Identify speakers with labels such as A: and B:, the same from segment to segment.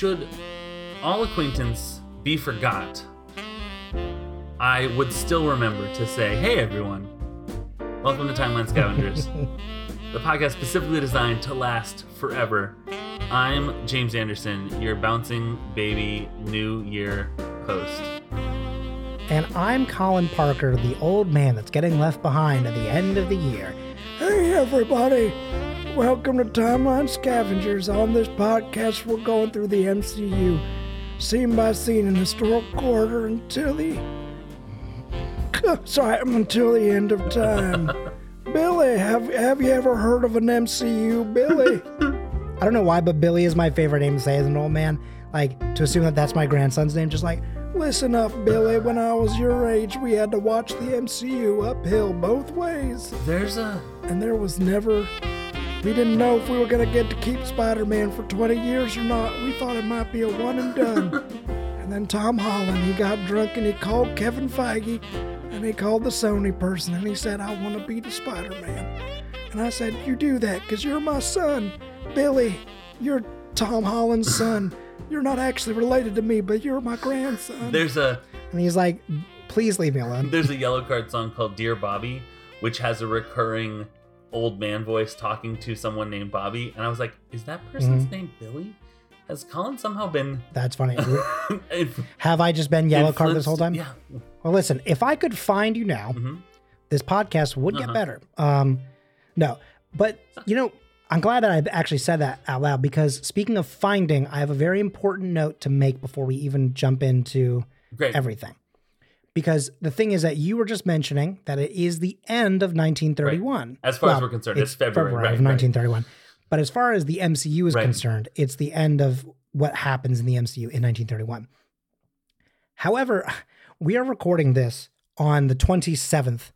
A: should all acquaintance be forgot, I would still remember to say, hey everyone, welcome to Timeline Scavengers, the podcast specifically designed to last forever. I'm James Anderson, your bouncing baby New Year host.
B: And I'm Colin Parker, the old man that's getting left behind at the end of the year.
C: Hey, everybody. Welcome to Timeline Scavengers. On this podcast, we're going through the MCU, scene by scene in historical order until the. Sorry, until the end of time. Billy, have, have you ever heard of an MCU, Billy?
B: I don't know why, but Billy is my favorite name to say as an old man. Like, to assume that that's my grandson's name, just like,
C: Listen up, Billy. When I was your age, we had to watch the MCU uphill both ways.
A: There's a.
C: And there was never. We didn't know if we were going to get to keep Spider Man for 20 years or not. We thought it might be a one and done. and then Tom Holland, he got drunk and he called Kevin Feige and he called the Sony person and he said, I want to be the Spider Man. And I said, You do that because you're my son. Billy, you're Tom Holland's son. You're not actually related to me, but you're my grandson.
A: There's a.
B: and he's like, please leave me alone.
A: There's a Yellowcard song called Dear Bobby, which has a recurring old man voice talking to someone named Bobby. And I was like, is that person's
B: Mm-hmm.
A: name Billy? Has Colin somehow been.
B: That's funny. Have I just been Yellowcard this whole time?
A: Yeah.
B: Well, listen, if I could find you now,
A: hmm
B: this podcast would get
A: Uh-huh.
B: better. Um, no, but you know, I'm glad that I actually said that out loud because speaking of finding, I have a very important note to make before we even jump into
A: Great.
B: everything. Because the thing is that you were just mentioning that it is the end of 1931.
A: As far as we're concerned, it's February, right,
B: of
A: right.
B: 1931. But as far as the MCU is
A: Right.
B: concerned, it's the end of what happens in the MCU in 1931. However, we are recording this on the 27th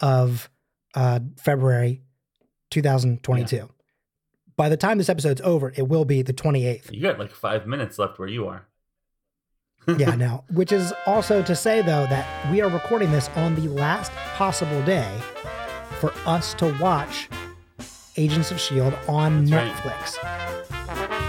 B: of uh, February 2022. By the time this episode's over, it will be the 28th.
A: You got like five minutes left where you are.
B: Yeah, no. Which is also to say, though, that we are recording this on the last possible day for us to watch Agents of S.H.I.E.L.D. On
A: That's
B: Netflix.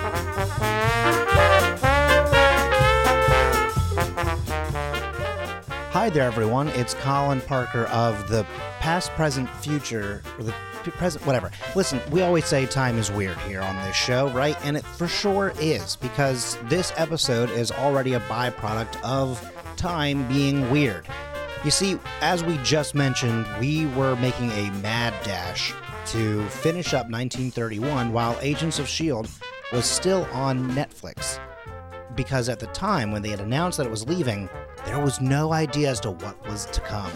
D: Hi there, everyone. It's Colin Parker of the past, present, future, or the p- present, whatever. Listen, we always say time is weird here on this show, right? And it for sure is, because this episode is already a byproduct of time being weird. You see, as we just mentioned, we were making a mad dash to finish up 1931 while Agents of S.H.I.E.L.D. Was still on Netflix because at the time when they had announced that it was leaving, there was no idea as to what was to come.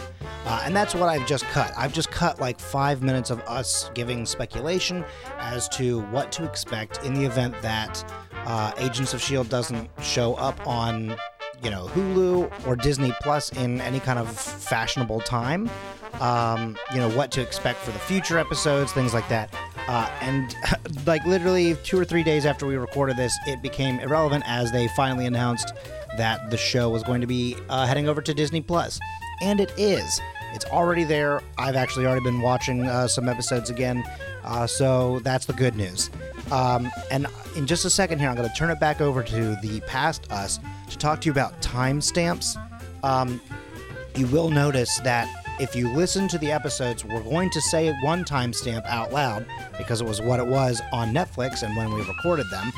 D: Uh, and that's what I've just cut. I've just cut like five minutes of us giving speculation as to what to expect in the event that uh, Agents of S.H.I.E.L.D. doesn't show up on, you know, Hulu or Disney Plus in any kind of fashionable time. Um, you know, what to expect for the future episodes, things like that. Uh, and like literally two or three days after we recorded this, it became irrelevant as they finally announced that the show was going to be uh, heading over to Disney Plus. Plus, and it is. It's already there. I've actually already been watching uh, some episodes again, uh, so that's the good news. Um, and in just a second here, I'm going to turn it back over to the past us to talk to you about timestamps. Um, you will notice that if you listen to the episodes, we're going to say one timestamp out loud because it was what it was on Netflix and when we recorded them.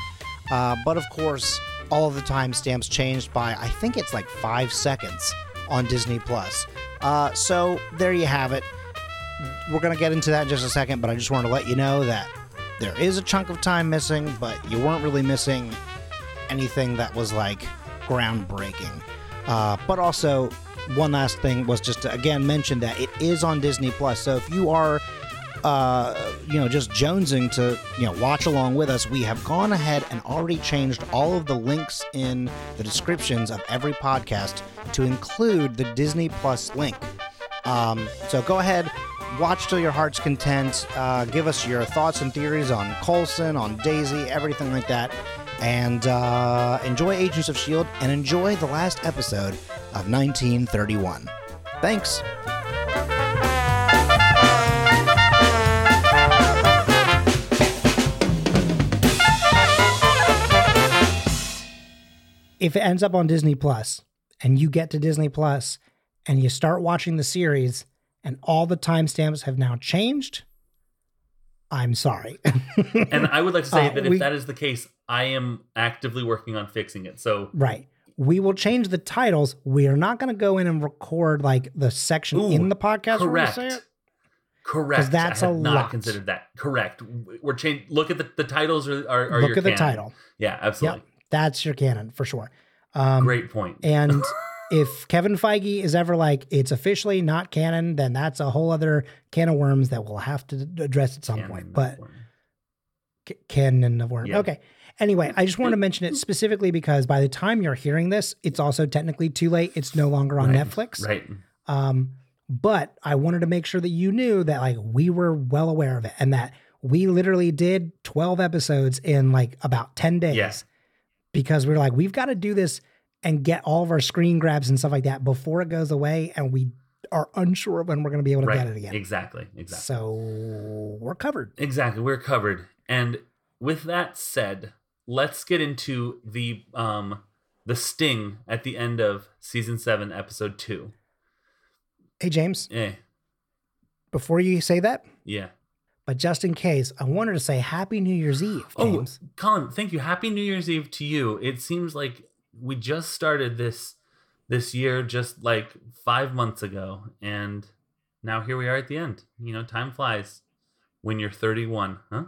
D: Uh, but of course, all of the timestamps changed by I think it's like five seconds on Disney Plus. Uh, so there you have it. We're gonna get into that in just a second, but I just wanted to let you know that there is a chunk of time missing, but you weren't really missing anything that was like groundbreaking. Uh, but also, one last thing was just to again mention that it is on Disney Plus. So if you are, uh, you know, just jonesing to you know watch along with us, we have gone ahead and already changed all of the links in the descriptions of every podcast to include the Disney Plus link. Um, so go ahead, watch till your heart's content. Uh, give us your thoughts and theories on Coulson, on Daisy, everything like that. And uh, enjoy Agents of S.H.I.E.L.D. and enjoy the last episode of 1931. Thanks. If it ends up on Disney Plus and you get to Disney Plus and you start watching the series and all the timestamps have now changed, I'm sorry.
A: And I would like to say
D: Uh,
A: that if
D: we-
A: that is the case, I am actively working on fixing it. So
D: right. We will change the titles. We are not going to go in and record like the section
A: Ooh,
D: in the podcast where we
A: correct.
D: say it.
A: correct.
D: that's
A: I had
D: a
A: not
D: lot.
A: considered that. Correct. We're changing. Look at the, the titles are, are, are
D: Look
A: your
D: at the title.
A: Yeah, absolutely.
D: That's your canon for sure. Um,
A: Great point.
D: And if Kevin Feige is ever like, it's officially not canon, then that's a whole other can of worms that we'll have to address at some
A: Canon
D: point. But c- canon of worm.
A: Yeah.
D: Okay. Anyway, I just wanted to mention it specifically because by the time you're hearing this, it's also technically too late. It's no longer on
A: Right,
D: Netflix.
A: Right.
D: Um, but I wanted to make sure that you knew that like we were well aware of it and that we literally did 12 episodes in like about 10 days
A: Yeah.
D: Because we are like, we've got to do this and get all of our screen grabs and stuff like that before it goes away. And we are unsure when we're going to be able to
A: Right.
D: get it again.
A: Exactly. Exactly.
D: So we're covered.
A: Exactly. We're covered. And with that said, let's get into the um the sting at the end of season seven, episode two.
D: Hey, James,
A: Eh.
D: before you say that,
A: Yeah.
D: But just in case, I wanted to say Happy New Year's Eve,
A: oh,
D: James.
A: Oh, Colin, thank you. Happy New Year's Eve to you. It seems like we just started this this year just like five months ago, and now here we are at the end. You know, time flies when you're 31, huh?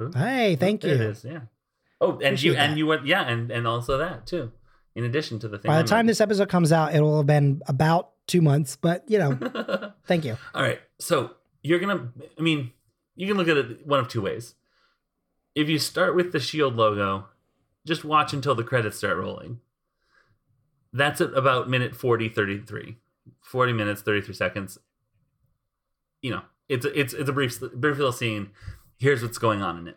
A: Huh?
D: Hey, thank
A: There
D: you.
A: it is. Yeah. Oh, and
D: Appreciate
A: you and you went yeah, and and also that too. In addition to the thing.
D: By the time this episode comes out, it will have been about two months, but you know, thank you.
A: All right. So you're gonna. I mean, you can look at it one of two ways. If you start with the Shield logo, just watch until the credits start rolling. That's at about minute 40, 33. 40 minutes, 33 seconds. You know, it's it's it's a brief brief little scene. Here's what's going on in it.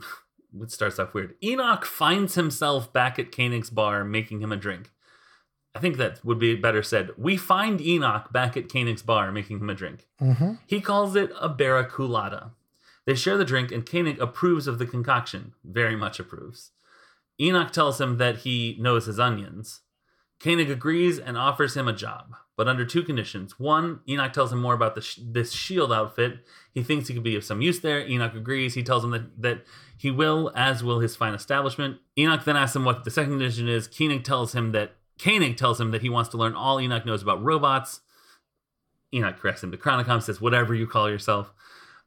A: It starts off weird. Enoch finds himself back at Koenig's bar making him a drink. I think that would be better said. We find Enoch back at Koenig's bar making him a drink.
D: hmm
A: He calls it a barraculata. They share the drink, and Koenig approves of the concoction, very much approves. Enoch tells him that he knows his onions. Koenig agrees and offers him a job, but under two conditions. One, Enoch tells him more about the sh- this shield outfit. He thinks he could be of some use there. Enoch agrees. He tells him that, that he will, as will his fine establishment. Enoch then asks him what the second condition is. Koenig tells him that Koenig tells him that he wants to learn all Enoch knows about robots. Enoch corrects him to Chronicom, says, whatever you call yourself.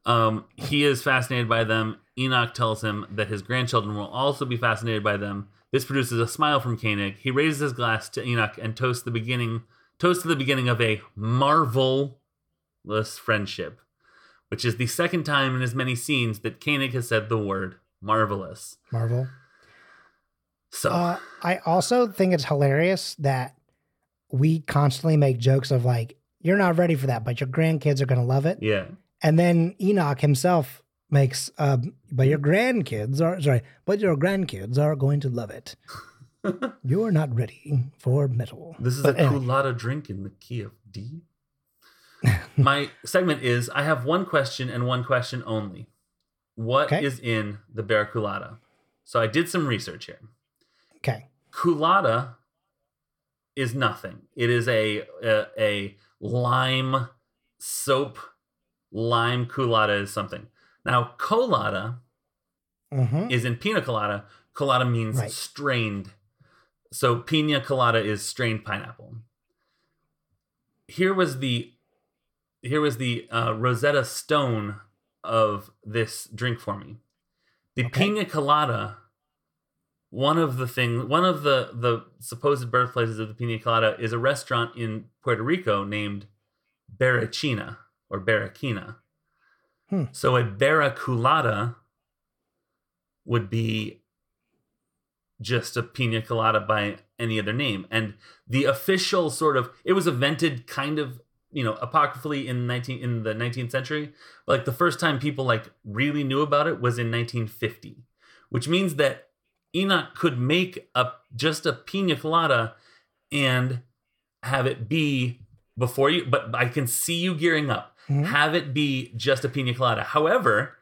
A: Um, he is fascinated by them. Enoch tells him that his grandchildren will also be fascinated by them. This produces a smile from Koenig. He raises his glass to Enoch and toasts the beginning toasts to the beginning of a marvelous friendship, which is the second time in as many scenes that Koenig has said the word marvelous.
D: Marvel.
A: So
D: Uh, I also think it's hilarious that we constantly make jokes of like, you're not ready for that, but your grandkids are going to love it.
A: yeah.
D: And then Enoch himself makes, uh, but your grandkids are, sorry, but your grandkids are going to love it. you're not ready for metal.
A: This is
D: But
A: a
D: anyway.
A: Coolada drink in the key of D. My segment is I have one question and one question only. What is
D: Okay.
A: in the Barraculata? So I did some research here.
D: Okay.
A: Coolada is nothing. It is a a, a lime soap. Lime colada is something. Now colada
D: hmm
A: is in pina colada. Colada means
D: Right.
A: strained. So pina colada is strained pineapple. Here was the here was the uh, Rosetta Stone of this drink for me. The
D: Okay.
A: pina colada. One of the thing, one of the the supposed birthplaces of the pina colada is a restaurant in Puerto Rico named Barrachina or Barraquina.
D: Hmm.
A: So a barraculata would be just a pina colada by any other name. And the official sort of it was invented kind of, you know, apocryphally in 19 in the 19th century. But like the first time people like really knew about it was in 1950, which means that Enoch could make a just a pina colada and have it be before you but I can see you gearing up.
D: Mhm.
A: Have it be just a pina colada. However,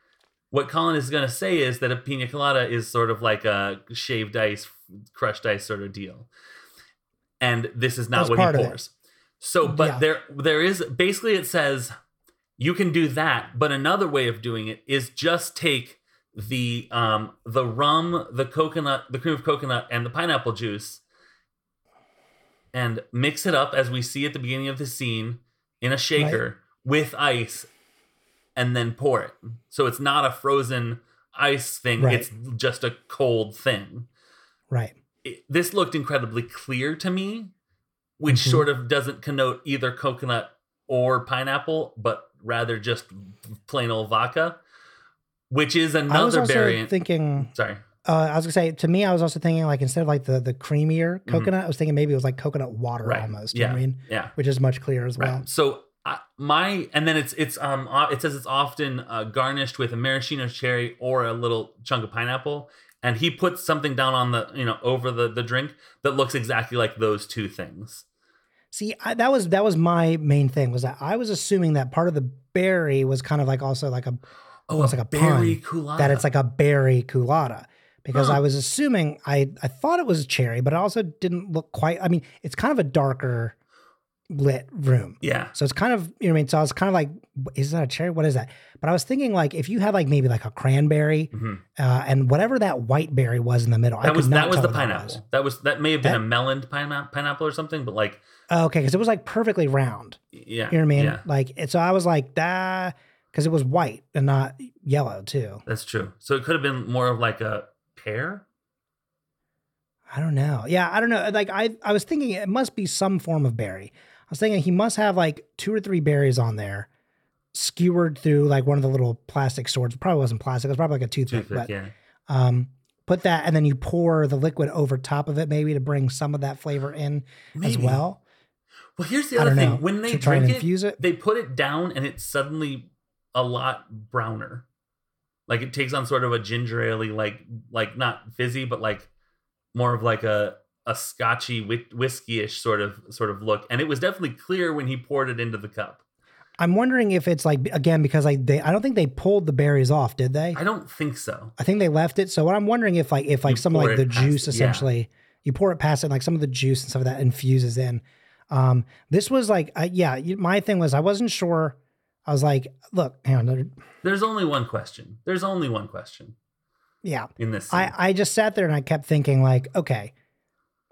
A: what Colin is going to say is that a pina colada is sort of like a shaved ice, crushed ice sort of deal, and this is not
D: That's
A: what he
D: part of it.
A: pours. So, but
D: Yeah.
A: there there is basically it says you can do that, but another way of doing it is just take the um the rum, the coconut, the cream of coconut, and the pineapple juice, and mix it up as we see at the beginning of the scene in a shaker with ice, and then pour it. So it's not a frozen ice thing;
D: Right.
A: it's just a cold thing
D: Right.
A: it, this looked incredibly clear to me, which
D: Mhm.
A: sort of doesn't connote either coconut or pineapple, but rather just plain old vodka, which is
D: I was
A: another variant.
D: thinking.
A: Sorry.
D: Uh, I was gonna say to me, I was also thinking like instead of like the the creamier
A: Mhm.
D: coconut, I was thinking maybe it was like coconut water
A: Right.
D: almost.
A: Yeah.
D: I mean?
A: Yeah.
D: Which is much clearer as
A: Right.
D: well.
A: So I, my and then it's it's um it says it's often uh, garnished with a maraschino cherry or a little chunk of pineapple, and he puts something down on the you know over the the drink that looks exactly like those two things.
D: See, I, that was that was my main thing was that I was assuming that part of the berry was kind of like also like a
A: Oh,
D: it's like a
A: berry colada.
D: that it's like a berry culotta because
A: Huh.
D: I was assuming I I thought it was a cherry, but it also didn't look quite. I mean, it's kind of a darker lit room.
A: yeah.
D: So it's kind of, you know what I mean? So I was kind of like, is that a cherry? What is that? But I was thinking like if you had like maybe like a cranberry
A: Mhm.
D: uh, and whatever that white berry was in the middle, I
A: That was that was the
D: what that
A: pineapple.
D: was.
A: That was that may have been
D: That-
A: a melon pineapple pineapple or something, but like
D: Oh, okay, because it was like perfectly round.
A: yeah,
D: You know what I mean?
A: Yeah,
D: Like, so I was like, that, because it was white and not yellow too.
A: that's true. So it could have been more of like a pear.
D: I don't know. Yeah, I don't know. Like I, I was thinking it must be some form of berry. I was thinking he must have like two or three berries on there, skewered through like one of the little plastic swords. It Probably wasn't plastic. It was probably like a toothpick.
A: Toothpick,
D: but
A: yeah.
D: um, put that and then you pour the liquid over top of it, maybe to bring some of that flavor in as
A: Maybe.
D: well.
A: Well, here's the other thing.
D: know.
A: When they
D: to try and
A: drink it,
D: it.
A: they put it down and it suddenly a lot browner. Like it takes on sort of a ginger ale like like not fizzy, but like more of like a a scotchy whi- whiskey-ish sort of sort of look. And it was definitely clear when he poured it into the cup.
D: I'm wondering if it's like again because like they, I don't think they pulled the berries off, did they?
A: I don't think so.
D: I think they left it. So what I'm wondering if like if like
A: You
D: some of like the juice
A: it, yeah.
D: essentially you pour it past it, like some of the juice and stuff of that infuses in. Um, this was like I, yeah, my thing was I wasn't sure. I was like, look, hang on,
A: There's only one question. There's only one question
D: yeah.
A: in this. Scene.
D: I I just sat there and I kept thinking like, okay,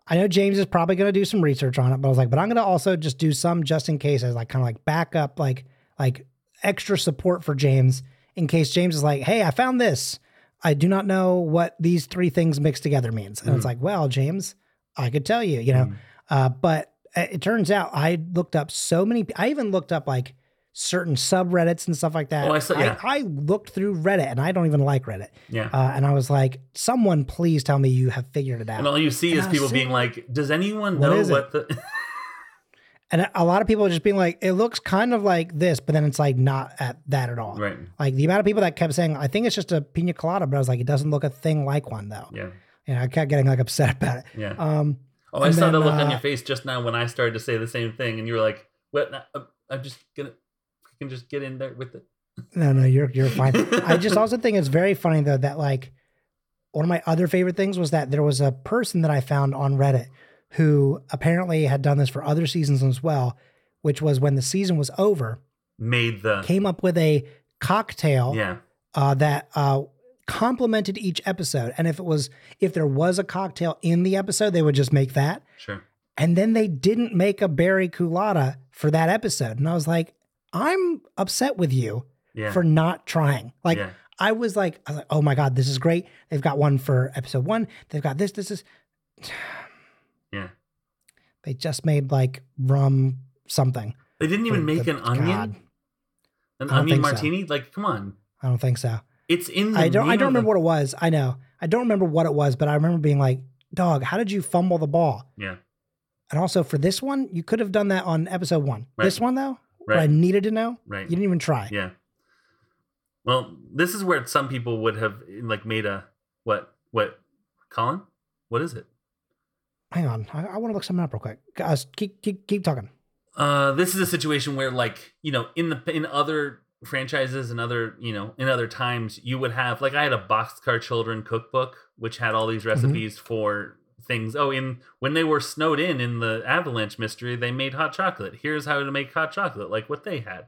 D: I know James is probably going to do some research on it, but I was like, but I'm going to also just do some just in case as like kind of like backup, like like extra support for James in case James is like, hey, I found this. I do not know what these three things mixed together means, and it's
A: Mhm.
D: like, well, James, I could tell you, you know.
A: Mm.
D: Uh, but uh, it turns out I looked up so many. I even looked up like certain subreddits and stuff like that.
A: Oh, I saw- yeah.
D: I, looked through Reddit, and I don't even like Reddit.
A: yeah.
D: Uh, and I was like, someone please tell me you have figured it out.
A: and all you see
D: and
A: is
D: I
A: people
D: so-
A: being like, "Does anyone know what the?"
D: And a lot of people are just being like, it looks kind of like this, but then it's like not at that at all.
A: right.
D: Like the amount of people that kept saying, I think it's just a pina colada, but I was like, it doesn't look a thing like one though.
A: Yeah.
D: And I kept getting like upset about it.
A: Yeah.
D: Um,
A: Oh, I saw
D: then,
A: the look on
D: uh,
A: your face just now when I started to say the same thing, and you were like, "What? No, I'm- just gonna, I can just get in there with it."
D: no, no, you're you're fine. I just also think it's very funny though that like one of my other favorite things was that there was a person that I found on Reddit who apparently had done this for other seasons as well, which was when the season was over,
A: made the
D: came up with a cocktail
A: yeah
D: uh, that uh, complemented each episode. And if it was if there was a cocktail in the episode, they would just make that.
A: sure
D: And then they didn't make a berry culotta for that episode. And I was like, I'm upset with you
A: yeah
D: for not trying. Like
A: yeah
D: I was like, I was like, oh my god, this is great. They've got one for episode one. They've got this. This is.
A: yeah.
D: They just made like rum something.
A: They didn't even make
D: the-
A: an onion,
D: God,
A: an onion
D: think so.
A: martini. Like, come on,
D: I don't think so.
A: it's in the.
D: I don't. I don't remember
A: the-
D: what it was. I know. I don't remember what it was, but I remember being like, "Dog, how did you fumble the ball?"
A: Yeah,
D: And also for this one, you could have done that on episode one.
A: Right.
D: This one though, where I needed to know,
A: right.
D: you didn't even try.
A: Yeah. Well, this is where some people would have like made a what what Colin? What is it?
D: Hang on, I, I want to look something up real quick. Guys, keep keep keep talking.
A: Uh, this is a situation where, like, you know, in the in other franchises and other, you know, in other times, you would have like I had a Boxcar Children cookbook which had all these recipes for things. Oh, in when they were snowed in in the Avalanche mystery, they made hot chocolate. Here's how to make hot chocolate, like what they had,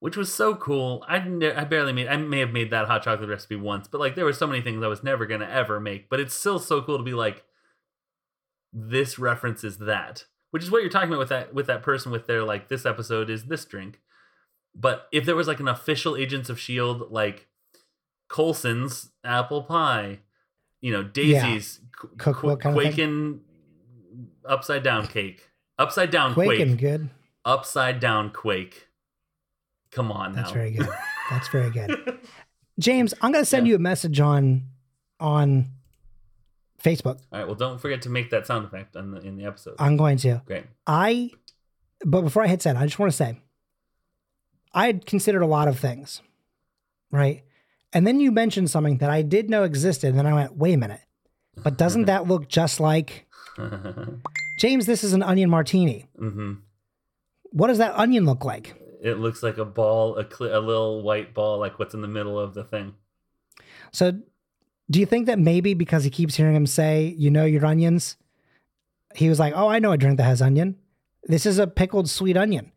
A: which was so cool. I ne- I barely made. I may have made that hot chocolate recipe once, but like there were so many things I was never gonna ever make. But it's still so cool to be like, this references that, which is what you're talking about with that with that person with their like this episode is this drink. But if there was like an official Agents of Shield like Coulson's apple pie, you know Daisy's Qu-
D: of thing?
A: Quaken upside down cake, upside down
D: Quaking
A: quake,
D: good.
A: upside down quake. Come on now.
D: That's very good. That's very good. James, I'm gonna send
A: Yeah.
D: you a message on on Facebook.
A: All right. Well, don't forget to make that sound effect on the, in the episode.
D: I'm going to.
A: Great.
D: I, but before I hit send, I just want to say, I had considered a lot of things, right? And then you mentioned something that I did know existed, and then I went, wait a minute, but doesn't that look just like James? This is an onion martini.
A: hmm
D: What does that onion look like?
A: It looks like a ball, a, cl- a little white ball, like what's in the middle of the thing.
D: So, do you think that maybe because he keeps hearing him say, you know, your onions, he was like, oh, I know a drink that has onion. This is a pickled sweet onion.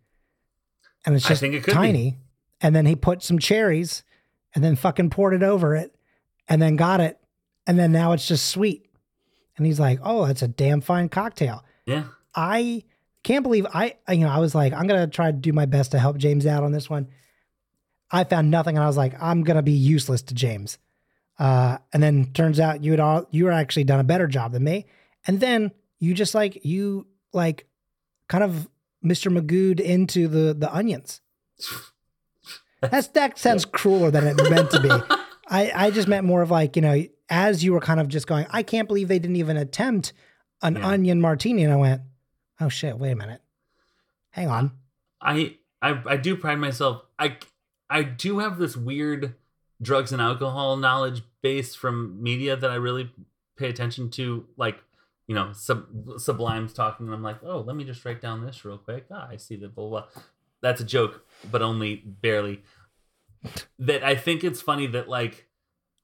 D: And it's just
A: it could be.
D: tiny. And then he put some cherries and then fucking poured it over it and then got it. And then now it's just sweet. And he's like, oh, that's a damn fine cocktail.
A: Yeah.
D: I can't believe I, you know, I was like, I'm going to try to do my best to help James out on this one. I found nothing and I was like, I'm going to be useless to James. Uh, and then turns out you had all, you were actually done a better job than me. And then you just like, you like kind of Mr. Magooed into the, the onions. That's, that sounds crueler than it meant to be. I, I just meant more of like, you know, as you were kind of just going, I can't believe they didn't even attempt an
A: Yeah.
D: onion martini. And I went, oh shit, wait a minute. Hang on.
A: I, I I do pride myself. I I do have this weird drugs and alcohol knowledge base from media that I really pay attention to. Like, you know, sub, Sublime's talking, and I'm like, oh, let me just write down this real quick. Ah, I see. Blah, blah blah. That's a joke, but only barely. That I think it's funny that like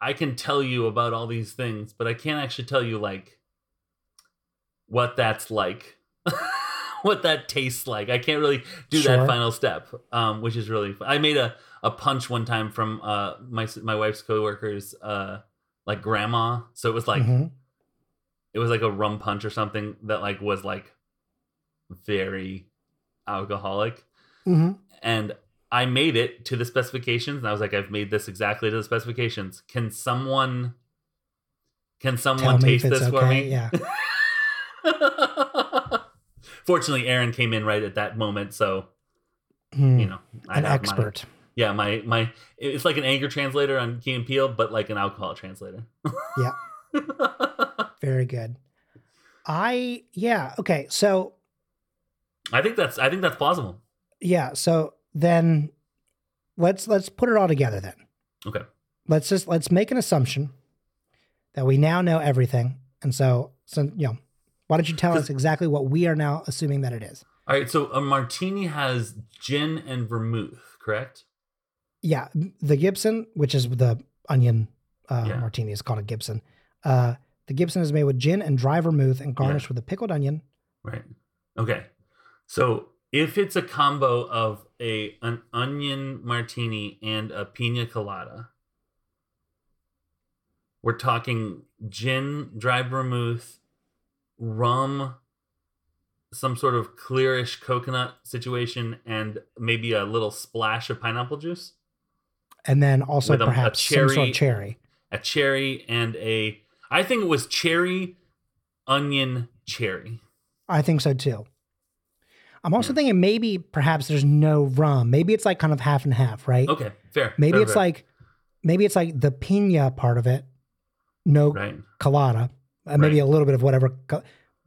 A: I can tell you about all these things, but I can't actually tell you like what that's like. what that tastes like. I can't really do
D: Sure.
A: that final step, um, which is really. Fun. I made a, a punch one time from uh, my my wife's coworkers, uh, like grandma. So it was like
D: Mhm.
A: it was like a rum punch or something that like was like very alcoholic,
D: Mhm.
A: and I made it to the specifications, and I was like, I've made this exactly to the specifications. Can someone? Can someone taste this for
D: okay.
A: me?
D: Yeah.
A: Fortunately, Aaron came in right at that moment, so
D: Hmm.
A: you know, I
D: An
A: have my-
D: expert.
A: yeah, my my it's like an anger translator on Key and Peele, but like an alcohol translator.
D: Yeah. Very good. I, yeah. Okay. So,
A: I think that's I think that's plausible.
D: Yeah. So then let's, let's put it all together then.
A: Okay.
D: let's just let's make an assumption that we now know everything and so so you know why don't you tell us exactly what we are now assuming that it is
A: All right, so a martini has gin and vermouth, correct?
D: yeah the gibson which is the onion uh,
A: Yeah.
D: martini is called a gibson uh, the gibson is made with gin and dry vermouth and garnished with a pickled onion
A: Right. Okay. So if it's a combo of a an onion martini and a pina colada, we're talking gin, dry vermouth, rum, some sort of clearish coconut situation, and maybe a little splash of pineapple juice,
D: and then also
A: a- a
D: perhaps some sort
A: cherry-
D: of cherry.
A: A cherry, and a I think it was cherry, onion, cherry.
D: i think so too i'm also
A: Yeah.
D: thinking maybe perhaps there's no rum maybe it's like kind of half and half right
A: Okay, fair.
D: maybe
A: fair,
D: it's
A: fair.
D: like maybe it's like the pina part of it no
A: right.
D: colada, and maybe
A: Right.
D: a little bit of whatever,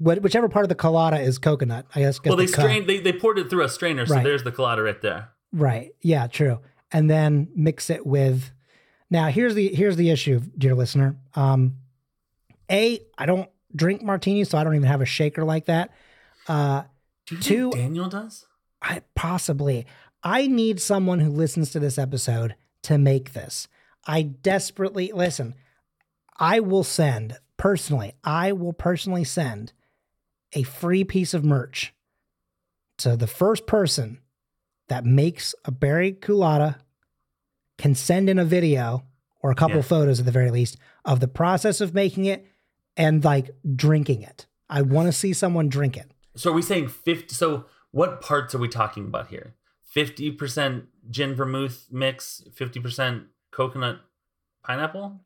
D: whichever part of the colada is coconut. I guess.
A: Well, they
D: the
A: strained. They, they poured it through a strainer, so
D: Right.
A: there's the colada right there.
D: Right. Yeah. True. And then mix it with. Now here's the here's the issue, dear listener. Um, a I don't drink martinis, so I don't even have a shaker like that. Uh,
A: Do you
D: Two-
A: think Daniel does?
D: I possibly I need someone who listens to this episode to make this. I desperately listen. I will send personally, I will personally send a free piece of merch to the first person that makes a Barry Culata can send in a video or a couple
A: Yeah.
D: photos at the very least of the process of making it and like drinking it. I want to see someone drink it.
A: So are we saying 50? So what parts are we talking about here? 50% gin vermouth mix, 50% coconut pineapple?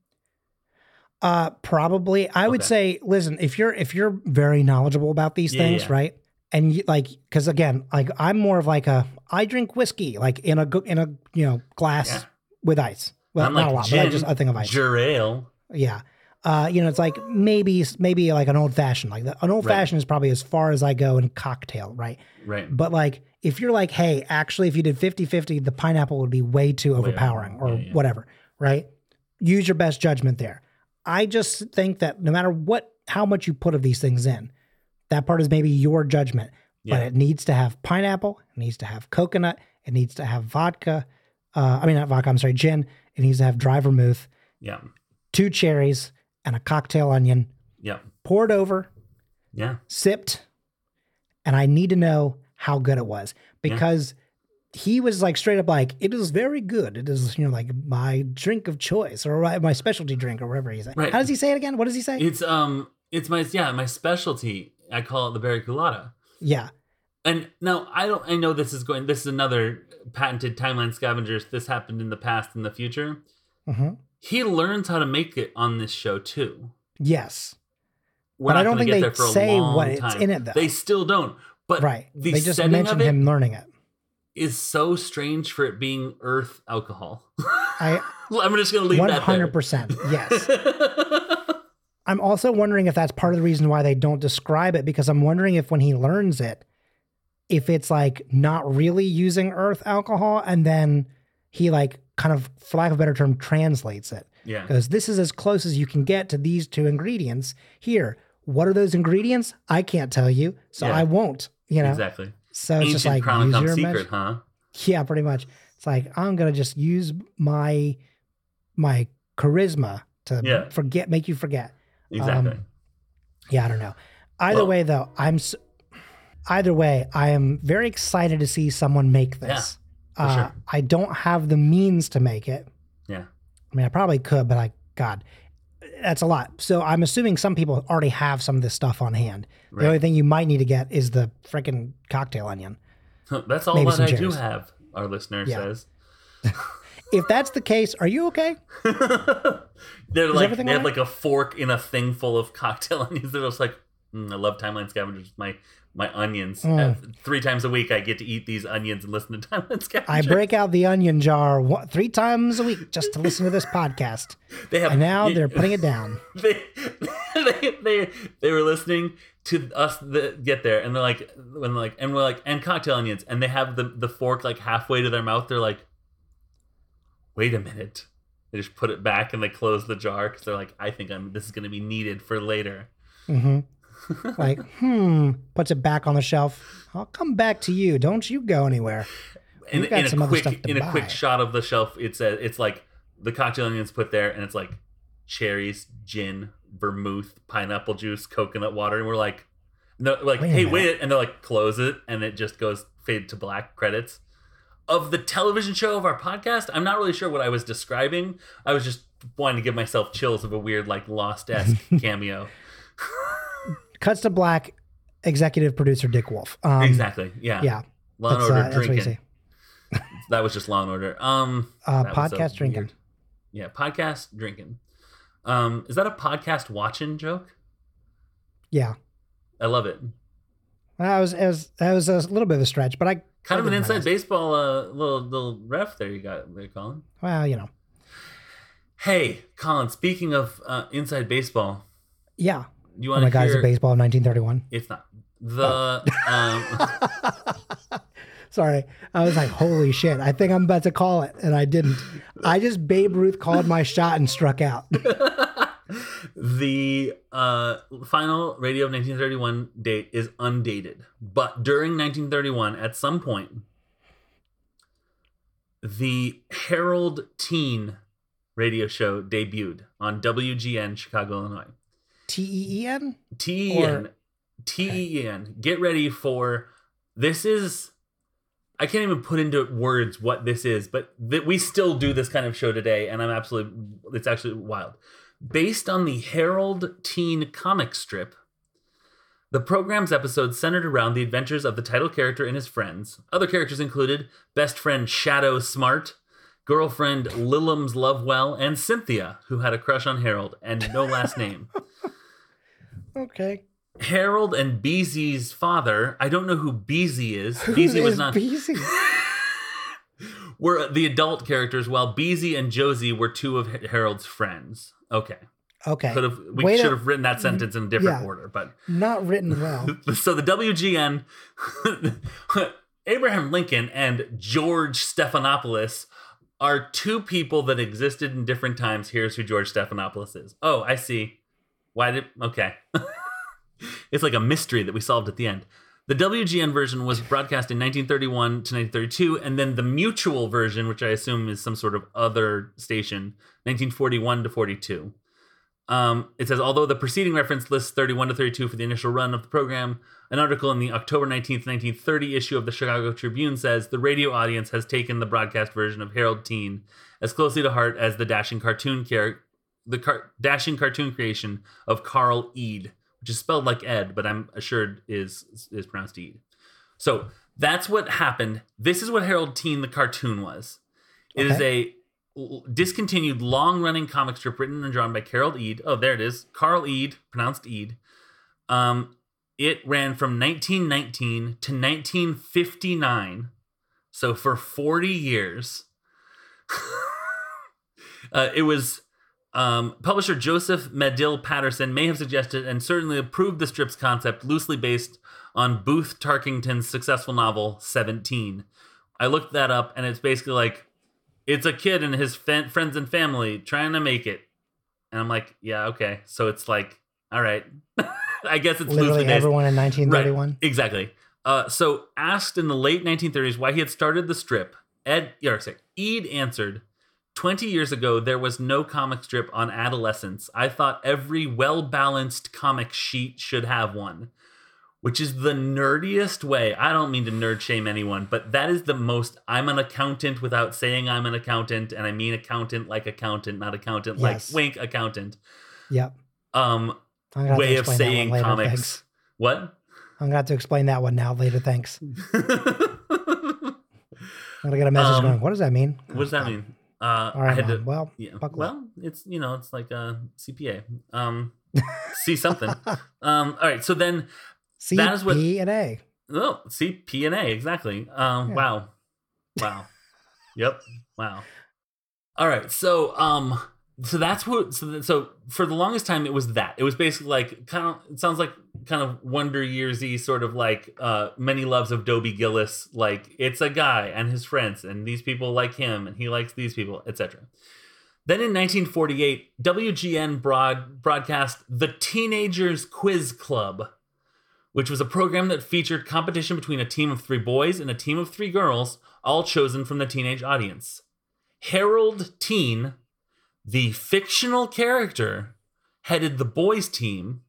D: Uh, probably. I would say, listen, if you're if you're very knowledgeable about these
A: Yeah,
D: things,
A: yeah.
D: right? And you, like, because again, like I'm more of like a I drink whiskey like in a go- in a you know glass
A: Yeah.
D: with ice. Well,
A: I'm
D: not
A: like
D: a lot,
A: gin,
D: but I just a thing of ice.
A: Ginger ale.
D: Yeah. Uh, you know, it's like maybe maybe like an old fashioned. Like the, an old
A: Right.
D: fashioned is probably as far as I go in cocktail, right?
A: Right.
D: But like if you're like, hey, actually if you did 50-50, the pineapple would be way too overpowering or
A: yeah, yeah.
D: whatever, right? Use your best judgment there. I just think that no matter what how much you put of these things in, that part is maybe your judgment.
A: Yeah.
D: But it needs to have pineapple, it needs to have coconut, it needs to have vodka. Uh, I mean not vodka, I'm sorry, gin. It needs to have dry vermouth
A: Yeah.
D: two cherries and a cocktail onion
A: Yeah.
D: poured over,
A: Yeah.
D: sipped, and I need to know how good it was because he was like straight up like it is very good. It is you know like my drink of choice or my specialty drink or whatever he's saying.
A: Right.
D: How does he say it again? What does he say?
A: It's um it's my yeah, my specialty. I call it the berry colada.
D: yeah,
A: And now I don't I know this is going this is another patented timeline scavengers. This happened in the past in the future.
D: hmm
A: He learns how to make it on this show too.
D: yes,
A: We're
D: But
A: not
D: I don't think
A: get
D: they
A: there for a
D: say what it's
A: time.
D: in it, though.
A: They still don't. But
D: right.
A: the
D: They just mentioned him learning it.
A: is so strange for it being earth alcohol.
D: I
A: I'm just gonna leave
D: one
A: that there.
D: hundred percent yes. I'm also wondering if that's part of the reason why they don't describe it because I'm wondering if when he learns it, if it's like not really using earth alcohol and then he like kind of, for lack of a better term, translates it.
A: yeah.
D: Because this is as close as you can get to these two ingredients. Here, what are those ingredients? I can't tell you, so
A: Yeah.
D: I won't. You know,
A: Exactly.
D: so it's just like use your
A: secret, huh?
D: Yeah, pretty much. It's like I'm gonna just use my my charisma to
A: Yeah.
D: forget, make you forget.
A: Um, exactly.
D: Yeah, I don't know. Either
A: Well-
D: way, though, I'm. s either way, I am very excited to see someone make this. Uh,
A: sure.
D: I don't have the means to make it.
A: yeah.
D: I mean, I probably could, but I, God, that's a lot. So I'm assuming some people already have some of this stuff on hand. The only thing you might need to get is the freaking cocktail onion.
A: That's all
D: Maybe
A: that I do have, our listener
D: Yeah.
A: says.
D: If that's the case, are you okay?
A: They're like
D: everything
A: they have like a fork in a thing full of cocktail onions. They're just like, "Mm, I love Timeline Scavengers. My my onions.
D: Mm.
A: Uh, three times a week, I get to eat these onions and listen to Timeline Scavengers.
D: I break out the onion jar one, three times a week just to listen to this podcast,
A: They have
D: and now
A: you-
D: they're putting it down.
A: they, they they they were listening to us the, get there, and they're like, when they're like, and we're like, and cocktail onions, and they have the the fork like halfway to their mouth. They're like, wait a minute. They just put it back and they close the jar because they're like, I think I'm this is going to be needed for later.
D: hmm like, hmm, puts it back on the shelf. I'll come back to you. Don't you go anywhere.
A: And
D: We've
A: in a quick in a
D: buy.
A: quick shot of the shelf, it's a, it's like the cocktail onions put there, and it's like cherries, gin, vermouth, pineapple juice, coconut water, and we're like, no, we're like,
D: Wait
A: hey, wait, and they're like, close it, and it just goes fade to black credits. Of the television show of our podcast, I'm not really sure what I was describing. I was just wanting to give myself chills of a weird, like Lost esque cameo.
D: Cuts to black. Executive producer Dick Wolf. Um,
A: exactly. Yeah.
D: Yeah,
A: Law and Order
D: uh, that's what you
A: drinking. That was just Law and Order. Um.
D: Uh,
A: that was a
D: podcast drinking.
A: weird- Yeah, podcast drinking. Um, is that a podcast watching joke?
D: Yeah,
A: I love it.
D: that was, it was that was a little bit of a stretch, but I
A: Kind of an inside
D: best.
A: baseball uh, little little ref there you got there, Colin.
D: Well, you know,
A: Hey, Colin. Speaking of uh, inside baseball,
D: yeah.
A: You
D: Oh
A: want
D: my
A: to
D: God, it's
A: hear?
D: baseball of 1931.
A: It's not the. um,
D: Sorry, I was like, holy shit! I think I'm about to call it, and I didn't. I just Babe Ruth called my shot and struck out.
A: the uh, final radio of 1931 date is undated, but during 1931, at some point, the Harold Teen radio show debuted on WGN Chicago, Illinois.
D: T E E N?
A: T E N. T E N. Get ready for this is I can't even put into words what this is, but that we still do this kind of show today, and I'm absolutely it's actually wild. Based on the Harold Teen comic strip, the program's episodes centered around the adventures of the title character and his friends. Other characters included best friend Shadow Smart, girlfriend Lillums Lovewell, and Cynthia, who had a crush on Harold and no last name.
D: Okay.
A: Harold and Beezy's father, I don't know who Beezy is.
D: Who
A: Beezy was not
D: Beezy?
A: were the adult characters, while Beezy and Josie were two of Harold's friends. Okay,
D: Okay.
A: could have we
D: Way to-
A: should have written that sentence in a different
D: Yeah.
A: order, but
D: Not written well.
A: so the WGN, Abraham Lincoln and George Stephanopoulos are two people that existed in different times. Here's who George Stephanopoulos is. Oh, I see. Why did okay? it's like a mystery that we solved at the end. The WGN version was broadcast in 1931 to 1932, and then the mutual version, which I assume is some sort of other station, 1941 to 42. Um, it says, although the preceding reference lists 31 to 32 for the initial run of the program, an article in the October 19th, 1930 issue of the Chicago Tribune says the radio audience has taken the broadcast version of Harold Teen as closely to heart as the dashing cartoon character, the car- dashing cartoon creation of Carl Ede, which is spelled like Ed, but I'm assured is is pronounced Ede. So that's what happened. This is what Harold Teen the cartoon was. It is a discontinued long-running comic strip written and drawn by Carol Ede. Oh, there it is. Carl Ede, pronounced Ede. Um, it ran from 1919 to 1959. So for 40 years. uh, it was um, publisher Joseph Medill Patterson may have suggested and certainly approved the strip's concept loosely based on Booth Tarkington's successful novel 17. I looked that up and it's basically like it's a kid and his friends and family trying to make it. And I'm like, yeah, okay. So it's like, all right. I guess it's loosely
D: Literally
A: based.
D: everyone in 1931.
A: Right, exactly. Uh, so, asked in the late 1930s why he had started the strip, Ed, or sorry, Ede answered, 20 years ago, there was no comic strip on adolescence. I thought every well balanced comic sheet should have one, which is the nerdiest way. I don't mean to nerd shame anyone, but that is the most. I'm an accountant without saying I'm an accountant, and I mean accountant like accountant, not accountant
D: Yes.
A: like wink accountant.
D: Yep.
A: Um, way of
D: explain that one
A: saying
D: later,
A: comics.
D: thanks.
A: What?
D: I'm gonna have to explain that one now later. Thanks. I'm gonna get a message
A: Um,
D: going. What does that mean?
A: What does that mean? Uh,
D: All
A: I had
D: Mom.
A: to.
D: well,
A: Yeah.
D: buckle up.
A: Well, it's you know, it's like a CPA. Um, see something. Um, all right. So then,
D: C
A: that is what-
D: P and A.
A: oh, see P and A exactly. Um,
D: Yeah.
A: wow, wow, yep, wow. All right. So, um, so that's what. So, so for the longest time, it was that. It was basically like kind of. It sounds like kind of Wonder Yearsy, sort of like uh, Many Loves of Dobie Gillis. Like it's a guy and his friends, and these people like him, and he likes these people, etc. Then in 1948, WGN broad, broadcast The Teenagers Quiz Club, which was a program that featured competition between a team of three boys and a team of three girls, all chosen from the teenage audience. Harold Teen, the fictional character, headed the boys' team,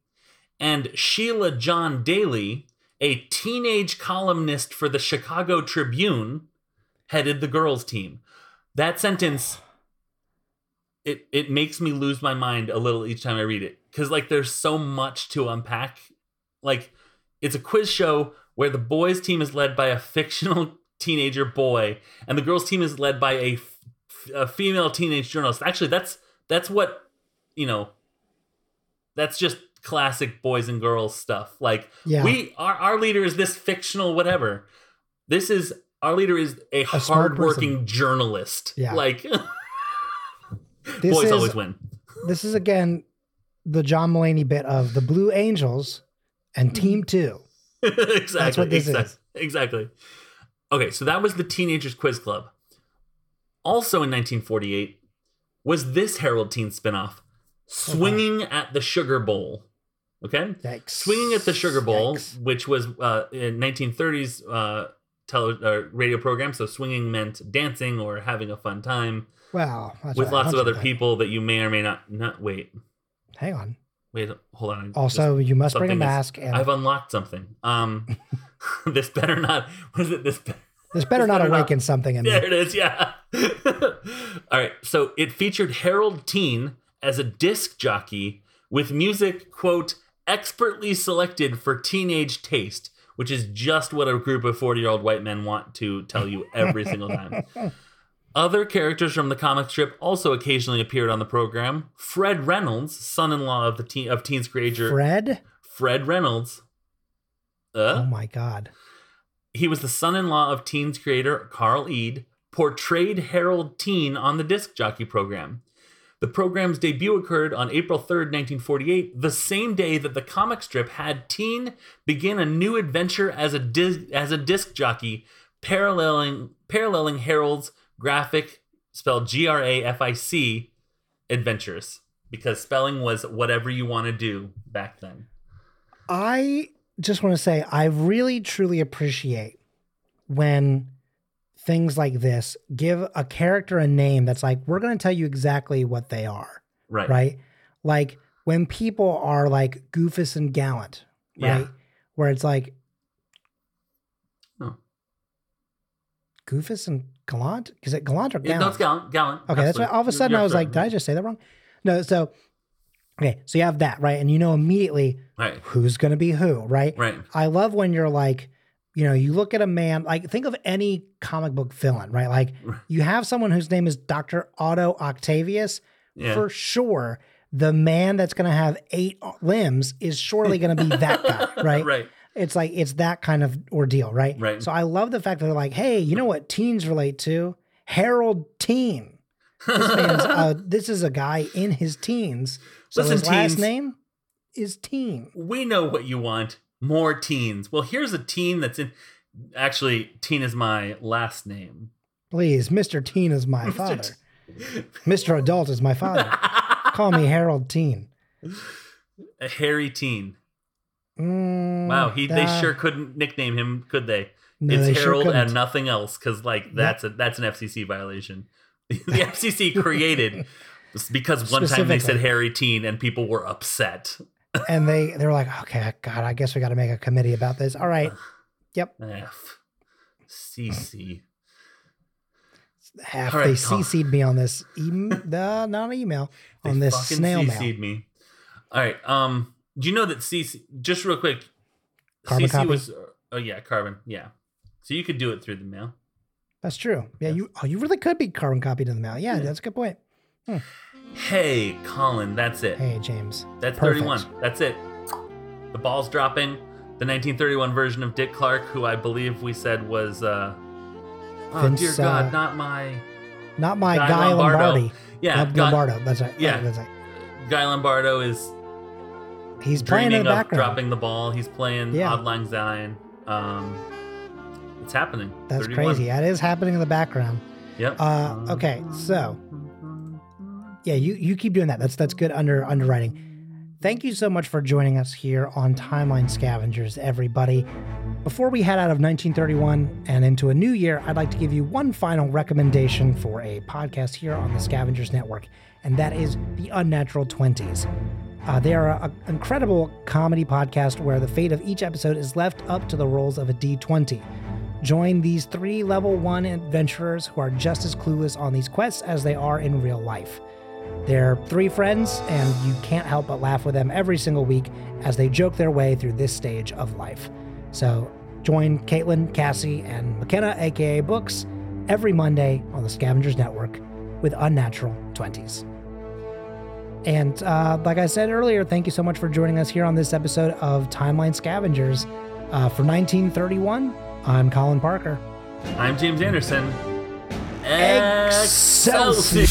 A: and Sheila John Daly, a teenage columnist for the Chicago Tribune, headed the girls' team. That sentence it it makes me lose my mind a little each time I read it cuz like there's so much to unpack. Like it's a quiz show where the boys team is led by a fictional teenager boy and the girls team is led by a, a female teenage journalist. Actually, that's that's what, you know, that's just classic boys and girls stuff. Like
D: Yeah.
A: we our our leader is this fictional whatever. This is our leader is a,
D: smart
A: hardworking journalist.
D: Yeah.
A: Like
D: This
A: boys
D: is
A: always win.
D: this is again the John Mulaney bit of the Blue Angels and mm-hmm. Team Two.
A: exactly.
D: what this
A: exactly,
D: is.
A: Exactly. Okay, so that was the Teenagers Quiz Club. Also in 1948 was this Harold Teen spinoff, Swinging at the Sugar Bowl. Okay?
D: Yikes.
A: Swinging at the Sugar Bowl,
D: Yikes.
A: which was uh, in 1930s uh, tele uh, radio program. So swinging meant dancing or having a fun time
D: Wow. that's
A: with lots of other people that you may or may not not wait.
D: Hang on.
A: Wait, hold on.
D: Also, you must bring a
A: something is-
D: mask, and
A: I've unlocked something. Um, this better not. What is it? This. Be-
D: this better not
A: better not-
D: awaken something in me.
A: there it is. Yeah. All right. So it featured Harold Teen as a disc jockey with music, quote, expertly selected for teenage taste, which is just what a group of 40 year old white men want to tell you every single time. Other characters from the comic strip also occasionally appeared on the program. Fred Reynolds, son-in-law of the teen, of Teen's creator
D: Fred?
A: Fred Reynolds. Uh,
D: Oh my god.
A: He was the son-in-law of Teen's creator Carl Ede, portrayed Harold Teen on the disc jockey program. The program's debut occurred on April 3rd, 1948, the same day that the comic strip had Teen begin a new adventure as a dis- as a disc jockey, paralleling paralleling Harold's graphic spelled G R A F I C adventures because spelling was whatever you want to do back then.
D: I just want to say I really truly appreciate when things like this give a character a name that's like we're going to tell you exactly what they are,
A: Right.
D: right? Like when people are like goofus and gallant,
A: Yeah.
D: right? Where it's like
A: Oh.
D: goofus and gallant? Is it gallant or
A: Yeah,
D: gallant?
A: no, it's gallant. Gallant.
D: Okay, that's why all of a sudden
A: You're
D: I was like, did I just say that wrong? No, so okay, so you have that, right? And you know immediately
A: right.
D: who's gonna be who, right?
A: Right.
D: I love when you're like, you know, you look at a man, like think of any comic book villain, right? Like you have someone whose name is Dr. Otto Octavius,
A: Yeah.
D: for sure. The man that's going to have eight limbs is surely going to be that guy, right?
A: right.
D: It's like it's that kind of ordeal, right?
A: Right.
D: So I love the fact that they're like, hey, you know what teens relate to? Harold Teen. This uh, this is a guy in his teens. So
A: Listen,
D: his last name is Teen.
A: we know what you want. More teens. Well, here's a teen that's in. Actually, teen is my last name.
D: Please, Mr. Teen is my father. Mr. Adult is my father. Call me Harold Teen.
A: a hairy teen.
D: Mm,
A: Wow, he they
D: uh,
A: sure couldn't nickname him, could they?
D: no,
A: it's
D: sure
A: Harold
D: couldn't.
A: and nothing else, because like that's a that's an FCC violation. the FCC created because one time they said Harry teen and people were upset.
D: and they they were like, okay, God, I guess we got to make a committee about this. All right, yep.
A: F. CC.
D: half
A: right,
D: they. CC'd me on this, em- uh, not an email, on this snail mail.
A: CC'd me. All right. Um. Do you know that CC? Just real quick.
D: Carbon
A: CC
D: copy?
A: was. Oh yeah, carbon. Yeah. So you could do it through the mail.
D: That's true. Yeah, you oh, you really could be carbon copied in the mail. Yeah,
A: Yeah.
D: that's a good point.
A: Hey, Colin. That's it.
D: Hey, James.
A: That's
D: perfect.
A: 31. That's it. The ball's dropping. The 1931 version of Dick Clark, who I believe we said was. uh Oh
D: Vince,
A: dear God,
D: uh,
A: not my
D: Not my
A: Guy
D: Guy,
A: Lombardo.
D: Lombardi.
A: yeah.
D: Not
A: Guy,
D: Lombardo. That's right.
A: Yeah.
D: That's right.
A: Guy Lombardo is
D: He's playing in the background.
A: dropping the ball. He's playing
D: Yeah.
A: Auld Lang Syne. Um, it's happening.
D: That's
A: 31.
D: crazy. That is happening in the background.
A: Yep.
D: Uh, okay, so yeah, you you keep doing that. That's that's good under underwriting. Thank you so much for joining us here on Timeline Scavengers, everybody. Before we head out of 1931 and into a new year, I'd like to give you one final recommendation for a podcast here on the Scavengers Network, and that is The Unnatural Twenties. Uh, they are an incredible comedy podcast where the fate of each episode is left up to the rolls of a D20. Join these three level one adventurers who are just as clueless on these quests as they are in real life. They're three friends, and you can't help but laugh with them every single week as they joke their way through this stage of life. So join Caitlin, Cassie, and McKenna, aka Books, every Monday on the Scavengers Network with Unnatural 20s. And uh, like I said earlier, thank you so much for joining us here on this episode of Timeline Scavengers. Uh, for 1931, I'm Colin Parker.
A: I'm James Anderson. Excelsior.